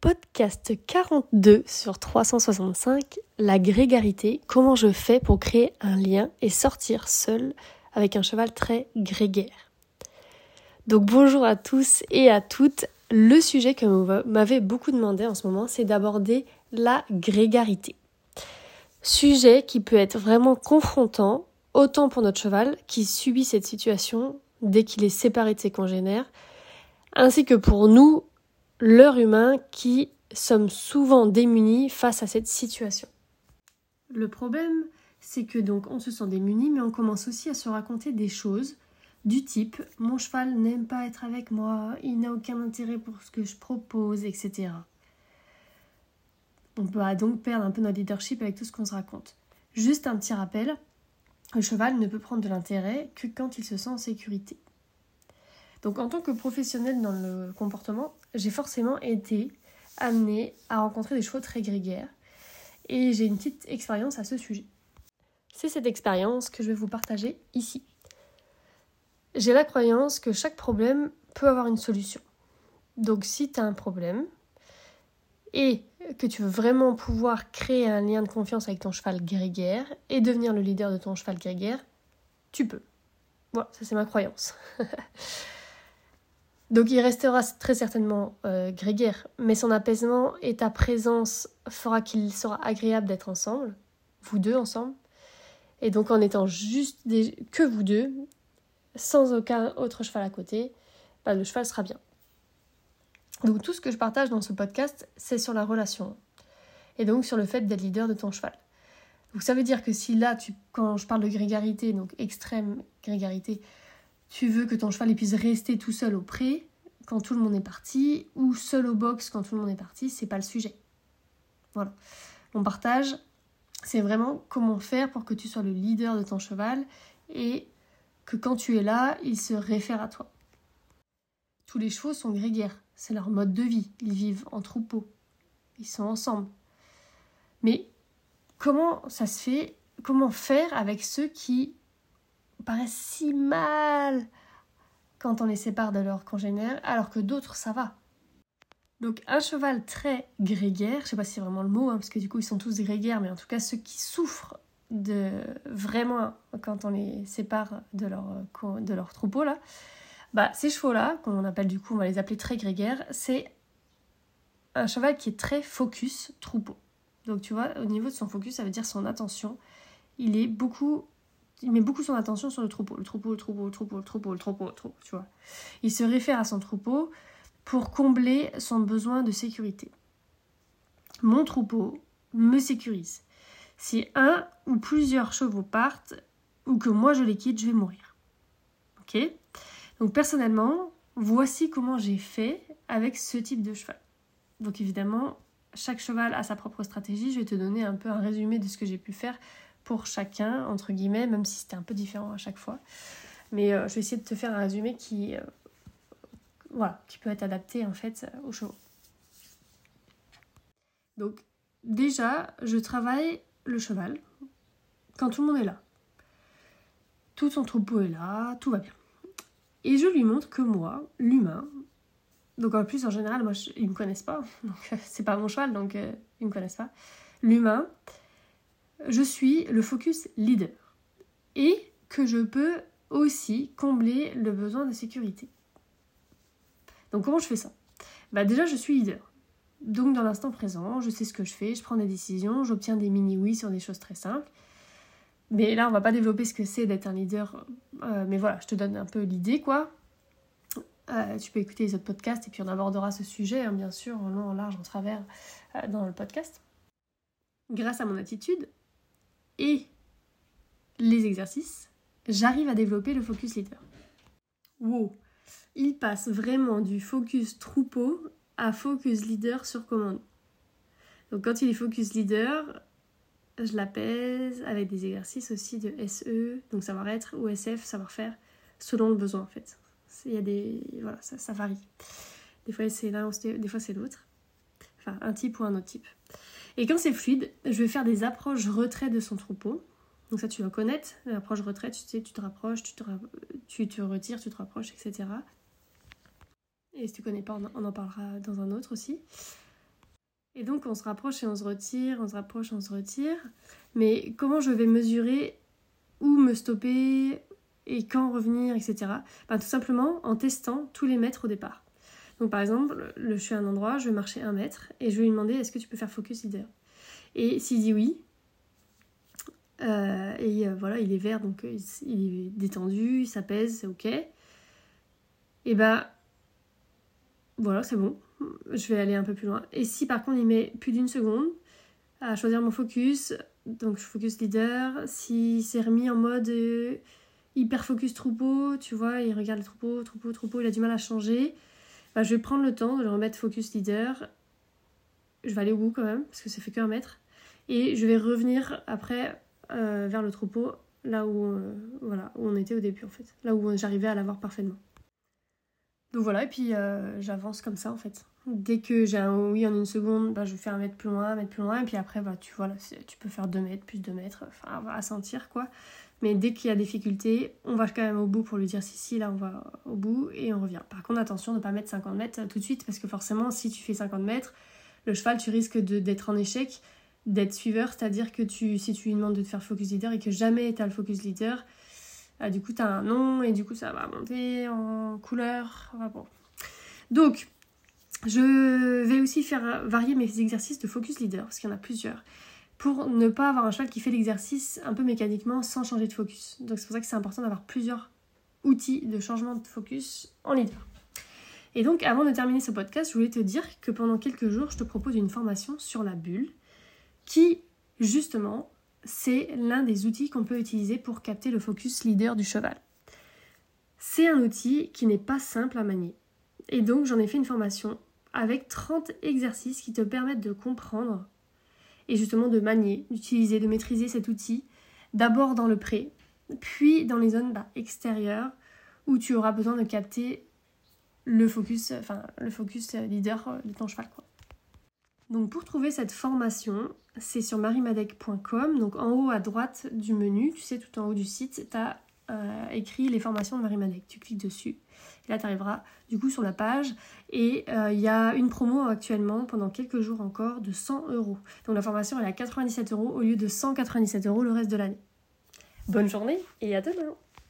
podcast 42 sur 365, la grégarité, comment je fais pour créer un lien et sortir seul avec un cheval très grégaire. Donc bonjour à tous et à toutes. Le sujet que vous m'avez beaucoup demandé en ce moment, c'est d'aborder la grégarité. Sujet qui peut être vraiment confrontant, autant pour notre cheval qui subit cette situation dès qu'il est séparé de ses congénères, ainsi que pour nous, l'heure humain, qui sommes souvent démunis face à cette situation. Le problème, c'est que donc on se sent démuni, mais on commence aussi à se raconter des choses du type mon cheval n'aime pas être avec moi, il n'a aucun intérêt pour ce que je propose, etc. On peut donc perdre un peu notre leadership avec tout ce qu'on se raconte. Juste un petit rappel, le cheval ne peut prendre de l'intérêt que quand il se sent en sécurité. Donc en tant que professionnel dans le comportement, j'ai forcément été amenée à rencontrer des chevaux très grégaires et j'ai une petite expérience à ce sujet. C'est cette expérience que je vais vous partager ici. J'ai la croyance que chaque problème peut avoir une solution. Donc si tu as un problème et que tu veux vraiment pouvoir créer un lien de confiance avec ton cheval grégaire et devenir le leader de ton cheval grégaire, tu peux. Voilà, ça c'est ma croyance. Donc il restera très certainement euh, grégaire, mais son apaisement et ta présence fera qu'il sera agréable d'être ensemble, vous deux ensemble. Et donc en étant juste que vous deux, sans aucun autre cheval à côté, bah, le cheval sera bien. Donc tout ce que je partage dans ce podcast, c'est sur la relation. Et donc sur le fait d'être leader de ton cheval. Donc ça veut dire que si là, quand je parle de grégarité, donc extrême grégarité, tu veux que ton cheval puisse rester tout seul au pré quand tout le monde est parti, ou seul au box quand tout le monde est parti, c'est pas le sujet. Voilà. Mon partage, c'est vraiment comment faire pour que tu sois le leader de ton cheval et que quand tu es là, il se réfère à toi. Tous les chevaux sont grégaires, c'est leur mode de vie, ils vivent en troupeau, ils sont ensemble. Mais comment ça se fait? Comment faire avec ceux qui paraissent si mal quand on les sépare de leurs congénères, alors que d'autres, ça va donc un cheval très grégaire, je sais pas si c'est vraiment le mot, hein, parce que du coup ils sont tous grégaires, mais en tout cas ceux qui souffrent de vraiment quand on les sépare de leur, de leur troupeau là, bah ces chevaux là, qu'on appelle du coup, on va les appeler très grégaires, c'est un cheval qui est très focus troupeau. Donc tu vois, au niveau de son focus, ça veut dire son attention. Il est beaucoup il met beaucoup son attention sur le troupeau, le troupeau, le troupeau, le troupeau, le troupeau, le troupeau, le troupeau, tu vois. Il se réfère à son troupeau pour combler son besoin de sécurité. Mon troupeau me sécurise. Si un ou plusieurs chevaux partent ou que moi je les quitte, je vais mourir. Ok? Donc personnellement, voici comment j'ai fait avec ce type de cheval. Donc évidemment, chaque cheval a sa propre stratégie. Je vais te donner un peu un résumé de ce que j'ai pu faire pour chacun, entre guillemets, même si c'était un peu différent à chaque fois. Mais euh, je vais essayer de te faire un résumé qui, euh, peut être adapté en fait aux chevaux. Donc déjà, je travaille le cheval quand tout le monde est là. Tout son troupeau est là, tout va bien. Et je lui montre que moi, l'humain, donc en plus en général, moi, ils me connaissent pas, donc c'est pas mon cheval, donc euh, ils me connaissent pas. L'humain, je suis le focus leader et que je peux aussi combler le besoin de sécurité. Donc comment je fais ça? Bah déjà je suis leader. Donc dans l'instant présent, je sais ce que je fais, je prends des décisions, j'obtiens des mini oui sur des choses très simples. Mais là, on va pas développer ce que c'est d'être un leader. Euh, mais voilà, je te donne un peu l'idée, quoi. Euh, tu peux écouter les autres podcasts et puis on abordera ce sujet, hein, bien sûr, en long, en large, en travers euh, dans le podcast. Grâce à mon attitude, et les exercices, j'arrive à développer le focus leader. Wow Il passe vraiment du focus troupeau à focus leader sur commande. Donc quand il est focus leader, je l'apaise avec des exercices aussi de SE, donc savoir-être, ou SF, savoir-faire, selon le besoin en fait. Il y a des... Voilà, ça, ça varie. Des fois c'est l'un, des fois c'est l'autre. Enfin, un type ou un autre type. Et quand c'est fluide, je vais faire des approches retrait de son troupeau. Donc ça, tu vas connaître. L'approche retrait, tu sais, tu te rapproches, tu te, tu te retires, tu te rapproches, etc. Et si tu connais pas, on en parlera dans un autre aussi. Et donc on se rapproche et on se retire, on se rapproche, on se retire. Mais comment je vais mesurer où me stopper et quand revenir, etc. Ben, tout simplement en testant tous les mètres au départ. Donc par exemple, je suis à un endroit, je vais marcher un mètre et je vais lui demander est-ce que tu peux faire focus leader? Et s'il dit oui, euh, et euh, voilà, il est vert, donc euh, il est détendu, il s'apaise, c'est ok. Et bah voilà, c'est bon. Je vais aller un peu plus loin. Et si par contre il met plus d'une seconde à choisir mon focus, donc focus leader, si c'est remis en mode hyper focus troupeau, tu vois, il regarde le troupeau, troupeau, troupeau, il a du mal à changer, je vais prendre le temps de le remettre focus leader. Je vais aller au bout quand même, parce que ça fait qu'un mètre. Et je vais revenir après euh, vers le troupeau, là où, euh, où on était au début en fait, là où j'arrivais à l'avoir parfaitement. Donc voilà, et puis euh, j'avance comme ça en fait. Dès que j'ai un oui en une seconde, bah, je fais un mètre plus loin, un mètre plus loin, et puis après, bah, tu tu peux faire deux mètres, plus deux mètres, enfin, à sentir quoi. Mais dès qu'il y a difficulté, on va quand même au bout pour lui dire si, si, là on va au bout et on revient. Par contre, attention de ne pas mettre 50 mètres tout de suite, parce que forcément, si tu fais 50 mètres, le cheval, tu risques d'être en échec d'être suiveur, c'est-à-dire que tu, si tu lui demandes de te faire focus leader et que jamais tu as le focus leader, bah, du coup tu as un nom et du coup ça va monter en couleur. bon. Donc, je vais aussi faire varier mes exercices de focus leader, parce qu'il y en a plusieurs, pour ne pas avoir un cheval qui fait l'exercice un peu mécaniquement sans changer de focus. Donc c'est pour ça que c'est important d'avoir plusieurs outils de changement de focus en leader. Et donc, avant de terminer ce podcast, je voulais te dire que pendant quelques jours, je te propose une formation sur la bulle qui, justement, c'est l'un des outils qu'on peut utiliser pour capter le focus leader du cheval. C'est un outil qui n'est pas simple à manier. Et donc j'en ai fait une formation avec 30 exercices qui te permettent de comprendre et justement de manier, d'utiliser, de maîtriser cet outil, d'abord dans le pré, puis dans les zones bah, extérieures où tu auras besoin de capter le focus, enfin le focus leader de ton cheval. Donc pour trouver cette formation, c'est sur marimadec.com. Donc en haut à droite du menu, tu sais, tout en haut du site, tu as euh, écrit les formations de Marimadec. Tu cliques dessus. Et là, tu arriveras du coup sur la page. Et euh, il y a une promo actuellement, pendant quelques jours encore, de 100 euros. Donc la formation, elle est à 97 euros au lieu de 197 euros le reste de l'année. Bonne journée et à demain